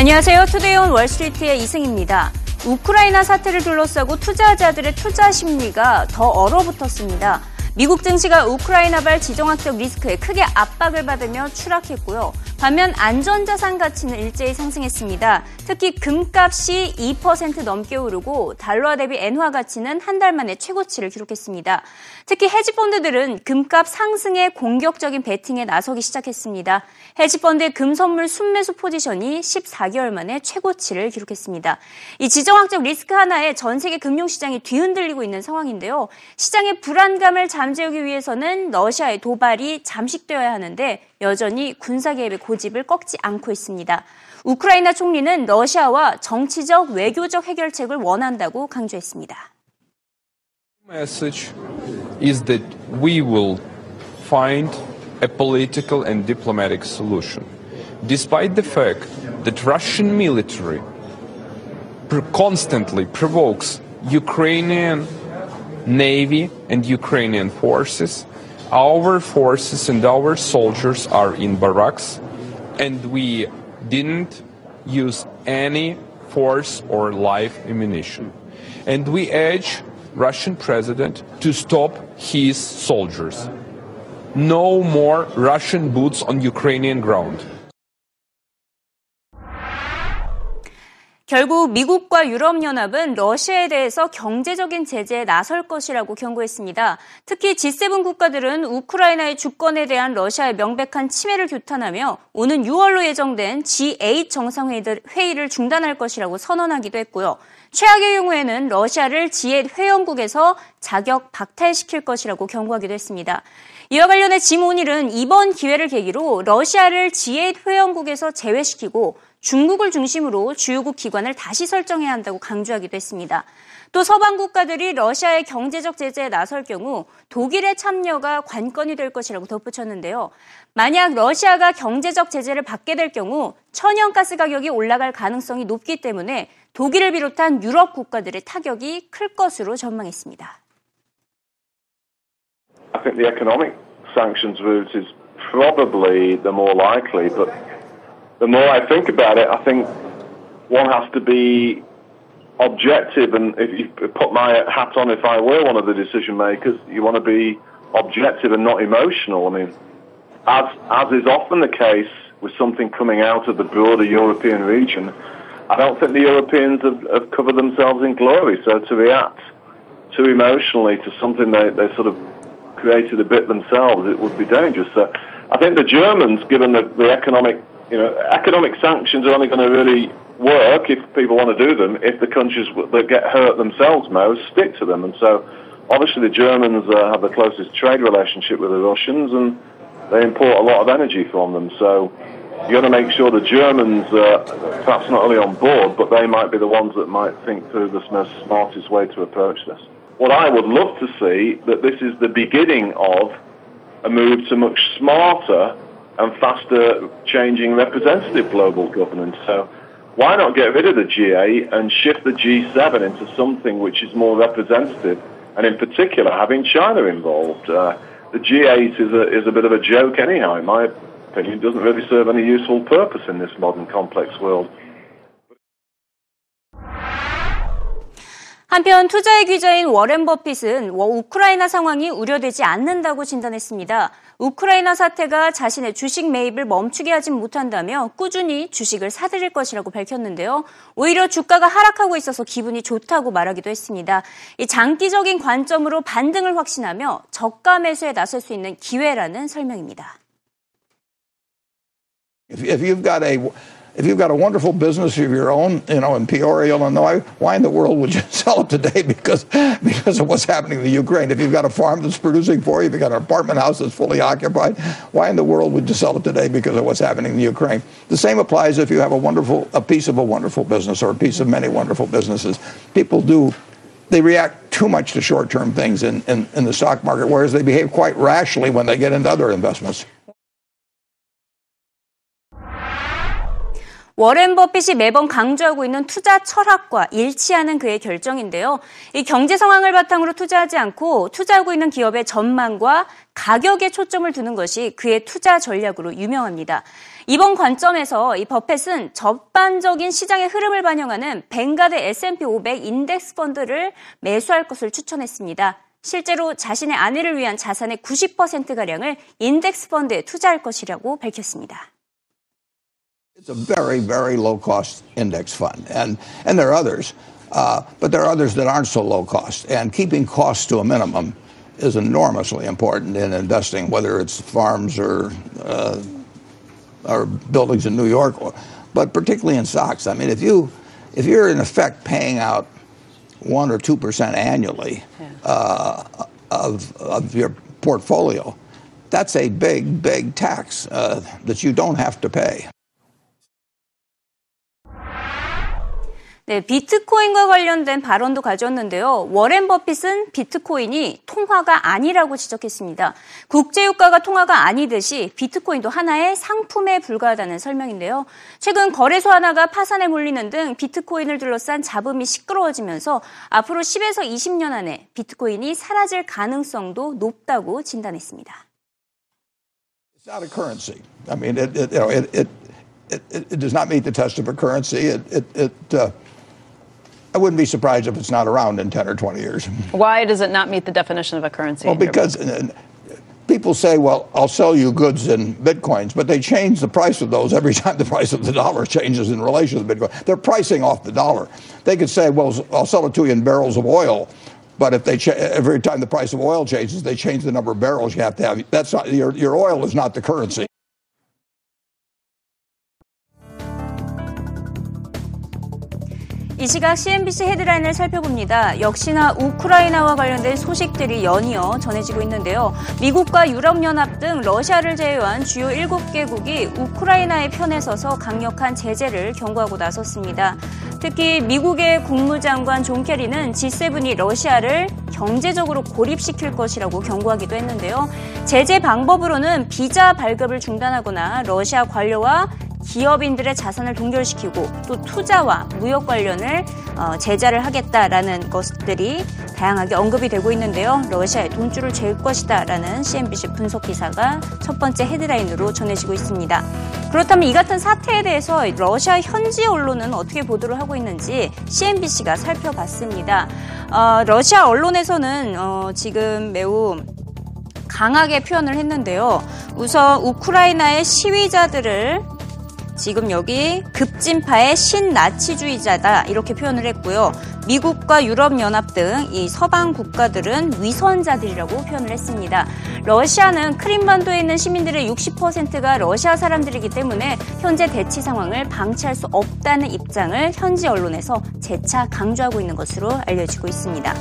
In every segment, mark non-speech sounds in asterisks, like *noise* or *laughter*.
안녕하세요. 투데이온 월스트리트의 이승입니다. 우크라이나 사태를 둘러싸고 투자자들의 투자 심리가 더 얼어붙었습니다. 미국 증시가 우크라이나발 지정학적 리스크에 크게 압박을 받으며 추락했고요. 반면 안전자산 가치는 일제히 상승했습니다. 특히 금값이 2% 넘게 오르고 달러화 대비 엔화 가치는 한 달 만에 최고치를 기록했습니다. 특히 헤지펀드들은 금값 상승에 공격적인 베팅에 나서기 시작했습니다. 헤지펀드의 금 선물 순매수 포지션이 14개월 만에 최고치를 기록했습니다. 이 지정학적 리스크 하나에 전 세계 금융시장이 뒤흔들리고 있는 상황인데요. 시장의 불안감을 잠 재우기 위해서는 러시아의 도발이 잠식되어야 하는데 여전히 군사 개입의 고집을 꺾지 않고 있습니다. 우크라이나 총리는 러시아와 정치적 외교적 해결책을 원한다고 강조했습니다. message is that we will find a political and diplomatic solution despite the fact that Russian military constantly provokes Ukrainian navy and Ukrainian forces our forces and our soldiers are in barracks, and we didn't use any force or live ammunition. And we urge Russian president to stop his soldiers. No more Russian boots on Ukrainian ground. 결국 미국과 유럽연합은 러시아에 대해서 경제적인 제재에 나설 것이라고 경고했습니다. 특히 G7 국가들은 우크라이나의 주권에 대한 러시아의 명백한 침해를 규탄하며 오는 6월로 예정된 G8 정상회의를 중단할 것이라고 선언하기도 했고요. 최악의 경우에는 러시아를 G8 회원국에서 자격 박탈시킬 것이라고 경고하기도 했습니다. 이와 관련해 짐 오닐은 이번 기회를 계기로 러시아를 G8 회원국에서 제외시키고 중국을 중심으로 주요국 기관을 다시 설정해야 한다고 강조하기도 했습니다. 또 서방 국가들이 러시아의 경제적 제재에 나설 경우 독일의 참여가 관건이 될 것이라고 덧붙였는데요. 만약 러시아가 경제적 제재를 받게 될 경우 천연가스 가격이 올라갈 가능성이 높기 때문에 독일을 비롯한 유럽 국가들의 타격이 클 것으로 전망했습니다. I think the economic sanctions route is probably the more likely, but the more I think about it, I think one has to be objective. And if you put my hat on, if I were one of the decision makers, you want to be objective and not emotional. I mean, as as is often the case with something coming out of the broader European region, I don't think the Europeans have, have covered themselves in glory. So to react too emotionally to something they, they sort of created a bit themselves, it would be dangerous. So I think the Germans, given the, the economic you know, economic sanctions are only going to really work if people want to do them. If the countries that get hurt themselves most stick to them, and so obviously the Germans uh, have the closest trade relationship with the Russians, and they import a lot of energy from them. So you got to make sure the Germans, uh, perhaps not only on board, but they might be the ones that might think through the most smartest way to approach this. What I would love to see that this is the beginning of a move to much smarter and faster changing representative global governance. So why not get rid of the G8 and shift the G7 into something which is more representative, and in particular having China involved? Uh, the G8 is a, is a bit of a joke anyhow, in my opinion. It doesn't really serve any useful purpose in this modern complex world. 한편 투자의 귀자인 워렌 버핏은 우크라이나 상황이 우려되지 않는다고 진단했습니다. 우크라이나 사태가 자신의 주식 매입을 멈추게 하진 못한다며 꾸준히 주식을 사들일 것이라고 밝혔는데요. 오히려 주가가 하락하고 있어서 기분이 좋다고 말하기도 했습니다. 이 장기적인 관점으로 반등을 확신하며 저가 매수에 나설 수 있는 기회라는 설명입니다. If you've got a if you've got a wonderful business of your own, you know, in Peoria, Illinois, why in the world would you *laughs* sell it today because because of what's happening in the Ukraine? If you've got a farm that's producing for you, if you've got an apartment house that's fully occupied, why in the world would you sell it today because of what's happening in the Ukraine? The same applies if you have a wonderful a piece of a wonderful business or a piece of many wonderful businesses. People do they react too much to short-term things in, in, in the stock market, whereas they behave quite rationally when they get into other investments. 워렌 버핏이 매번 강조하고 있는 투자 철학과 일치하는 그의 결정인데요. 이 경제 상황을 바탕으로 투자하지 않고 투자하고 있는 기업의 전망과 가격에 초점을 두는 것이 그의 투자 전략으로 유명합니다. 이런 관점에서 이 버핏은 전반적인 시장의 흐름을 반영하는 뱅가드 S&P 500 인덱스 펀드를 매수할 것을 추천했습니다. 실제로 자신의 아내를 위한 자산의 90%가량을 인덱스 펀드에 투자할 것이라고 밝혔습니다. It's a very, very low cost index fund. And, and there are others, uh, but there are others that aren't so low cost. And keeping costs to a minimum is enormously important in investing, whether it's farms or, uh, or buildings in New York, or, but particularly in stocks. I mean, if, you, if you're in effect paying out 1 or 2% annually uh, of, of your portfolio, that's a big, big tax uh, that you don't have to pay. 네, 비트코인과 관련된 발언도 가져왔는데요. 워렌 버핏은 비트코인이 통화가 아니라고 지적했습니다. 국제유가가 통화가 아니듯이 비트코인도 하나의 상품에 불과하다는 설명인데요. 최근 거래소 하나가 파산에 몰리는 등 비트코인을 둘러싼 잡음이 시끄러워지면서 앞으로 10에서 20년 안에 비트코인이 사라질 가능성도 높다고 진단했습니다. It does not meet the test of a currency. It, it, it uh, I wouldn't be surprised if it's not around in 10 or 20 years. Why does it not meet the definition of a currency? Well, because uh, people say, well, I'll sell you goods in bitcoins, but they change the price of those every *laughs* time the price of the dollar changes in relation to the bitcoin. They're pricing off the dollar. They could say, well, I'll sell it to you in barrels of oil. But if they cha- every time the price of oil changes, they change the number of barrels you have to have. That's not your your oil is not the currency. 이 시각 CNBC 헤드라인을 살펴봅니다. 역시나 우크라이나와 관련된 소식들이 연이어 전해지고 있는데요. 미국과 유럽연합 등 러시아를 제외한 주요 7개국이 우크라이나의 편에 서서 강력한 제재를 경고하고 나섰습니다. 특히 미국의 국무장관 존 케리는 G7이 러시아를 경제적으로 고립시킬 것이라고 경고하기도 했는데요. 제재 방법으로는 비자 발급을 중단하거나 러시아 관료와 기업인들의 자산을 동결시키고 또 투자와 무역 관련을 어, 제재를 하겠다라는 것들이 다양하게 언급이 되고 있는데요. 러시아의 돈줄을 잴 것이다라는 CNBC 분석 기사가 첫 번째 헤드라인으로 전해지고 있습니다. 그렇다면 이 같은 사태에 대해서 러시아 현지 언론은 어떻게 보도를 하고 있는지 CNBC가 살펴봤습니다. 어, 러시아 언론에서는 어, 지금 매우 강하게 표현을 했는데요. 우선 우크라이나의 시위자들을 지금 여기 급진파의 신나치주의자다 이렇게 표현을 했고요. 미국과 유럽연합 등 이 서방 국가들은 위선자들이라고 표현을 했습니다. 러시아는 크림반도에 있는 시민들의 60%가 러시아 사람들이기 때문에 현재 대치 상황을 방치할 수 없다는 입장을 현지 언론에서 재차 강조하고 있는 것으로 알려지고 있습니다.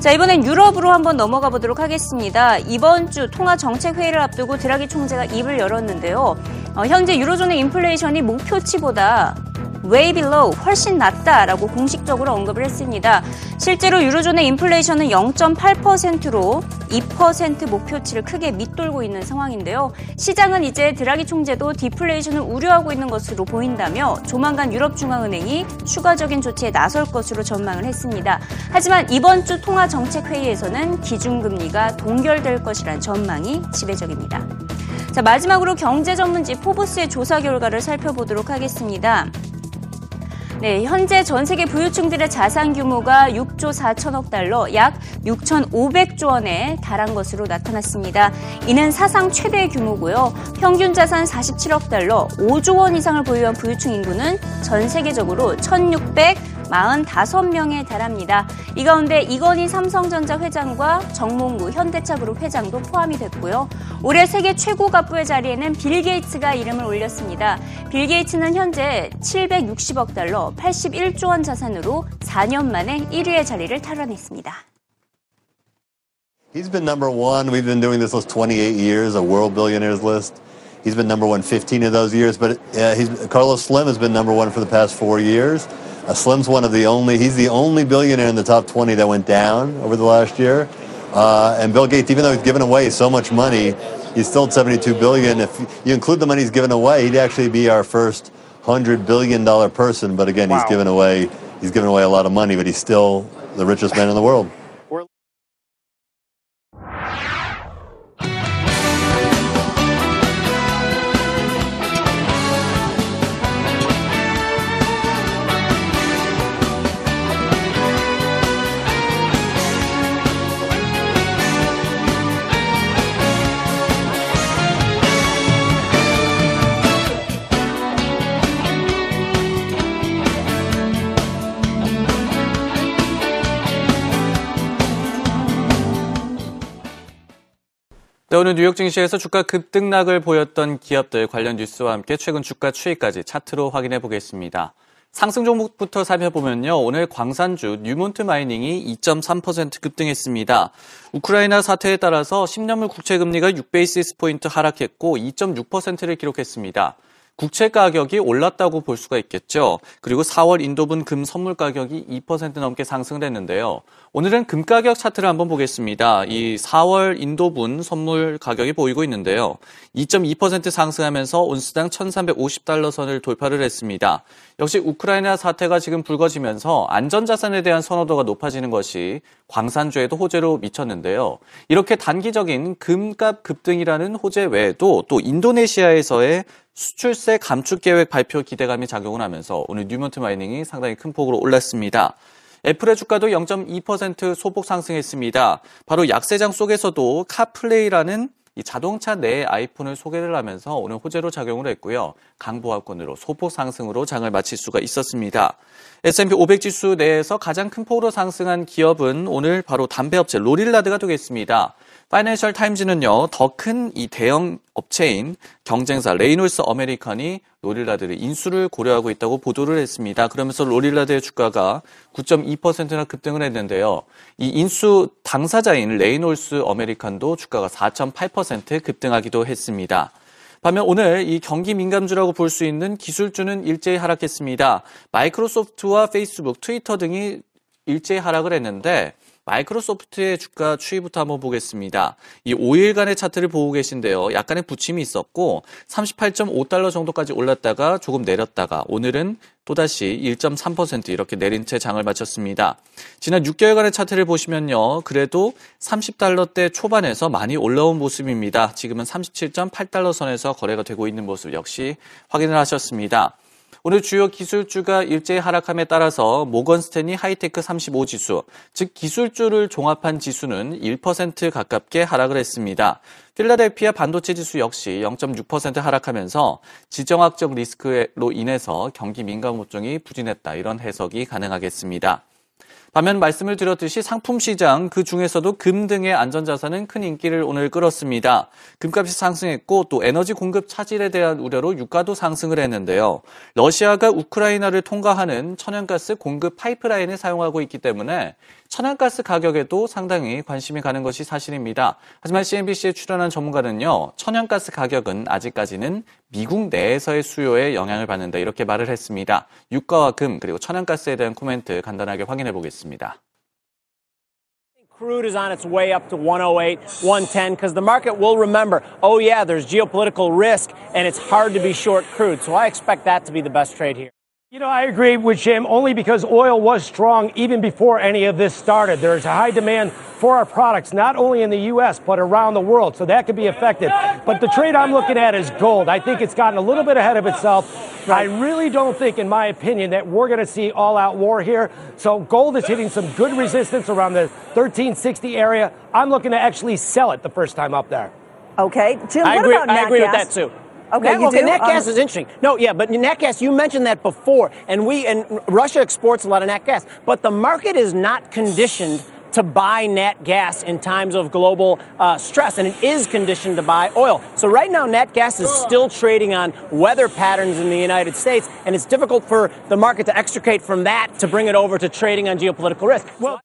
자, 이번엔 유럽으로 한번 넘어가 보도록 하겠습니다. 이번 주 통화 정책 회의를 앞두고 드라기 총재가 입을 열었는데요. 어, 현재 유로존의 인플레이션이 목표치보다 way below 훨씬 낮다라고 공식적으로 언급을 했습니다. 실제로 유로존의 인플레이션은 0.8%로 2% 목표치를 크게 밑돌고 있는 상황인데요. 시장은 이제 드라기 총재도 디플레이션을 우려하고 있는 것으로 보인다며 조만간 유럽중앙은행이 추가적인 조치에 나설 것으로 전망을 했습니다. 하지만 이번 주 통화 정책 회의에서는 기준금리가 동결될 것이란 전망이 지배적입니다. 자, 마지막으로 경제 전문지 포브스의 조사 결과를 살펴보도록 하겠습니다. 네, 현재 전 세계 부유층들의 자산 규모가 6조 4천억 달러, 약 6,500조 원에 달한 것으로 나타났습니다. 이는 사상 최대 규모고요. 평균 자산 47억 달러, 5조 원 이상을 보유한 부유층 인구는 전 세계적으로 1,600 45명에 달합니다. 이 가운데 이건희 삼성전자 회장과 정몽구 현대차그룹 회장도 포함이 됐고요. 올해 세계 최고 갑부의 자리에는 빌 게이츠가 이름을 올렸습니다. 빌 게이츠는 현재 760억 달러, 81조 원 자산으로 4년 만에 1위의 자리를 탈환했습니다. He's been number one. We've been doing this list 28 years, a world billionaires list. He's been number one 15 of those years, but uh, Carlos Slim has been number one for the past four years. Uh, Slim's one of the only, he's the only billionaire in the top 20 that went down over the last year. Uh, and Bill Gates, even though he's given away so much money, he's still at 72 billion. If you include the money he's given away, he'd actually be our first hundred billion dollar person, but again, he's Wow. given away he's given away a lot of money, but he's still the richest man in the world. 네, 오늘 뉴욕 증시에서 주가 급등락을 보였던 기업들 관련 뉴스와 함께 최근 주가 추이까지 차트로 확인해 보겠습니다. 상승 종목부터 살펴보면요. 오늘 광산주 뉴몬트 마이닝이 2.3% 급등했습니다. 우크라이나 사태에 따라서 10년물 국채 금리가 6 basis point 하락했고 2.6%를 기록했습니다. 국채 가격이 올랐다고 볼 수가 있겠죠. 그리고 4월 인도분 금 선물 가격이 2% 넘게 상승을 했는데요. 오늘은 금 가격 차트를 한번 보겠습니다. 이 4월 인도분 선물 가격이 보이고 있는데요. 2.2% 상승하면서 온스당 1350달러 선을 돌파를 했습니다. 역시 우크라이나 사태가 지금 불거지면서 안전자산에 대한 선호도가 높아지는 것이 광산주에도 호재로 미쳤는데요. 이렇게 단기적인 금값 급등이라는 호재 외에도 또 인도네시아에서의 수출세 감축 계획 발표 기대감이 작용을 하면서 오늘 뉴몬트 마이닝이 상당히 큰 폭으로 올랐습니다. 애플의 주가도 0.2% 소폭 상승했습니다. 바로 약세장 속에서도 카플레이라는 이 자동차 내 아이폰을 소개를 하면서 오늘 호재로 작용을 했고요. 강보합권으로 소폭 상승으로 장을 마칠 수가 있었습니다. S&P 500 지수 내에서 가장 큰 폭으로 상승한 기업은 오늘 바로 담배업체 로릴라드가 되겠습니다. 파이낸셜 타임즈는요, 더 큰 이 대형 업체인 경쟁사 레이놀스 어메리칸이 로릴라드를 인수를 고려하고 있다고 보도를 했습니다. 그러면서 로릴라드의 주가가 9.2%나 급등을 했는데요. 이 인수 당사자인 레이놀스 어메리칸도 주가가 4.8% 급등하기도 했습니다. 반면 오늘 이 경기 민감주라고 볼 수 있는 기술주는 일제히 하락했습니다. 마이크로소프트와 페이스북, 트위터 등이 일제히 하락을 했는데 마이크로소프트의 주가 추이부터 한번 보겠습니다. 이 5일간의 차트를 보고 계신데요. 약간의 부침이 있었고 38.5달러 정도까지 올랐다가 조금 내렸다가 오늘은 또다시 1.3% 이렇게 내린 채 장을 마쳤습니다. 지난 6개월간의 차트를 보시면요. 그래도 30달러대 초반에서 많이 올라온 모습입니다. 지금은 37.8달러 선에서 거래가 되고 있는 모습 역시 확인을 하셨습니다. 오늘 주요 기술주가 일제히 하락함에 따라서 모건 스탠리 하이테크 35 지수, 즉 기술주를 종합한 지수는 1% 가깝게 하락을 했습니다. 필라델피아 반도체 지수 역시 0.6% 하락하면서 지정학적 리스크로 인해서 경기 민감 업종이 부진했다 이런 해석이 가능하겠습니다. 반면 말씀을 드렸듯이 상품 시장 그 중에서도 금 등의 안전자산은 큰 인기를 오늘 끌었습니다. 금값이 상승했고 또 에너지 공급 차질에 대한 우려로 유가도 상승을 했는데요. 러시아가 우크라이나를 통과하는 천연가스 공급 파이프라인을 사용하고 있기 때문에 천연가스 가격에도 상당히 관심이 가는 것이 사실입니다. 하지만 CNBC에 출연한 전문가는요, 천연가스 가격은 아직까지는 미국 내에서의 수요에 영향을 받는다 이렇게 말을 했습니다. 유가와 금 그리고 천연가스에 대한 코멘트 간단하게 확인해 보겠습니다. Crude is on its way up to 108, 110, because the market will remember, oh, yeah, there's geopolitical risk and it's hard to be short crude. So I expect that to be the best trade here. You know, I agree with Jim only because oil was strong even before any of this started. There's a high demand for our products, not only in the U.S., but around the world. So that could be affected. But the trade I'm looking at is gold. I think it's gotten a little bit ahead of itself. I really don't think, in my opinion, that we're going to see all out war here. So gold is hitting some good resistance around the 1360 area. I'm looking to actually sell it the first time up there. Okay. Jim, I what agree, about I nat agree with that too. Okay, Nat, you okay, do? nat gas Um, is interesting. No, yeah, but nat gas, you mentioned that before, and we and Russia exports a lot of nat gas, but the market is not conditioned to buy nat gas in times of global uh, stress, and it is conditioned to buy oil. So right now, nat gas is still trading on weather patterns in the United States, and it's difficult for the market to extricate from that to bring it over to trading on geopolitical risk. Well.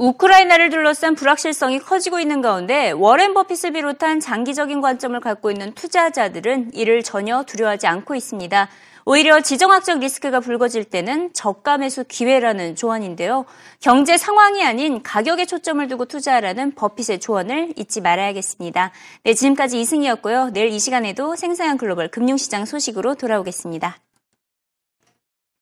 우크라이나를 둘러싼 불확실성이 커지고 있는 가운데 워렌 버핏을 비롯한 장기적인 관점을 갖고 있는 투자자들은 이를 전혀 두려워하지 않고 있습니다. 오히려 지정학적 리스크가 불거질 때는 저가 매수 기회라는 조언인데요. 경제 상황이 아닌 가격에 초점을 두고 투자하라는 버핏의 조언을 잊지 말아야겠습니다. 네, 지금까지 이승이었고요. 내일 이 시간에도 생생한 글로벌 금융시장 소식으로 돌아오겠습니다.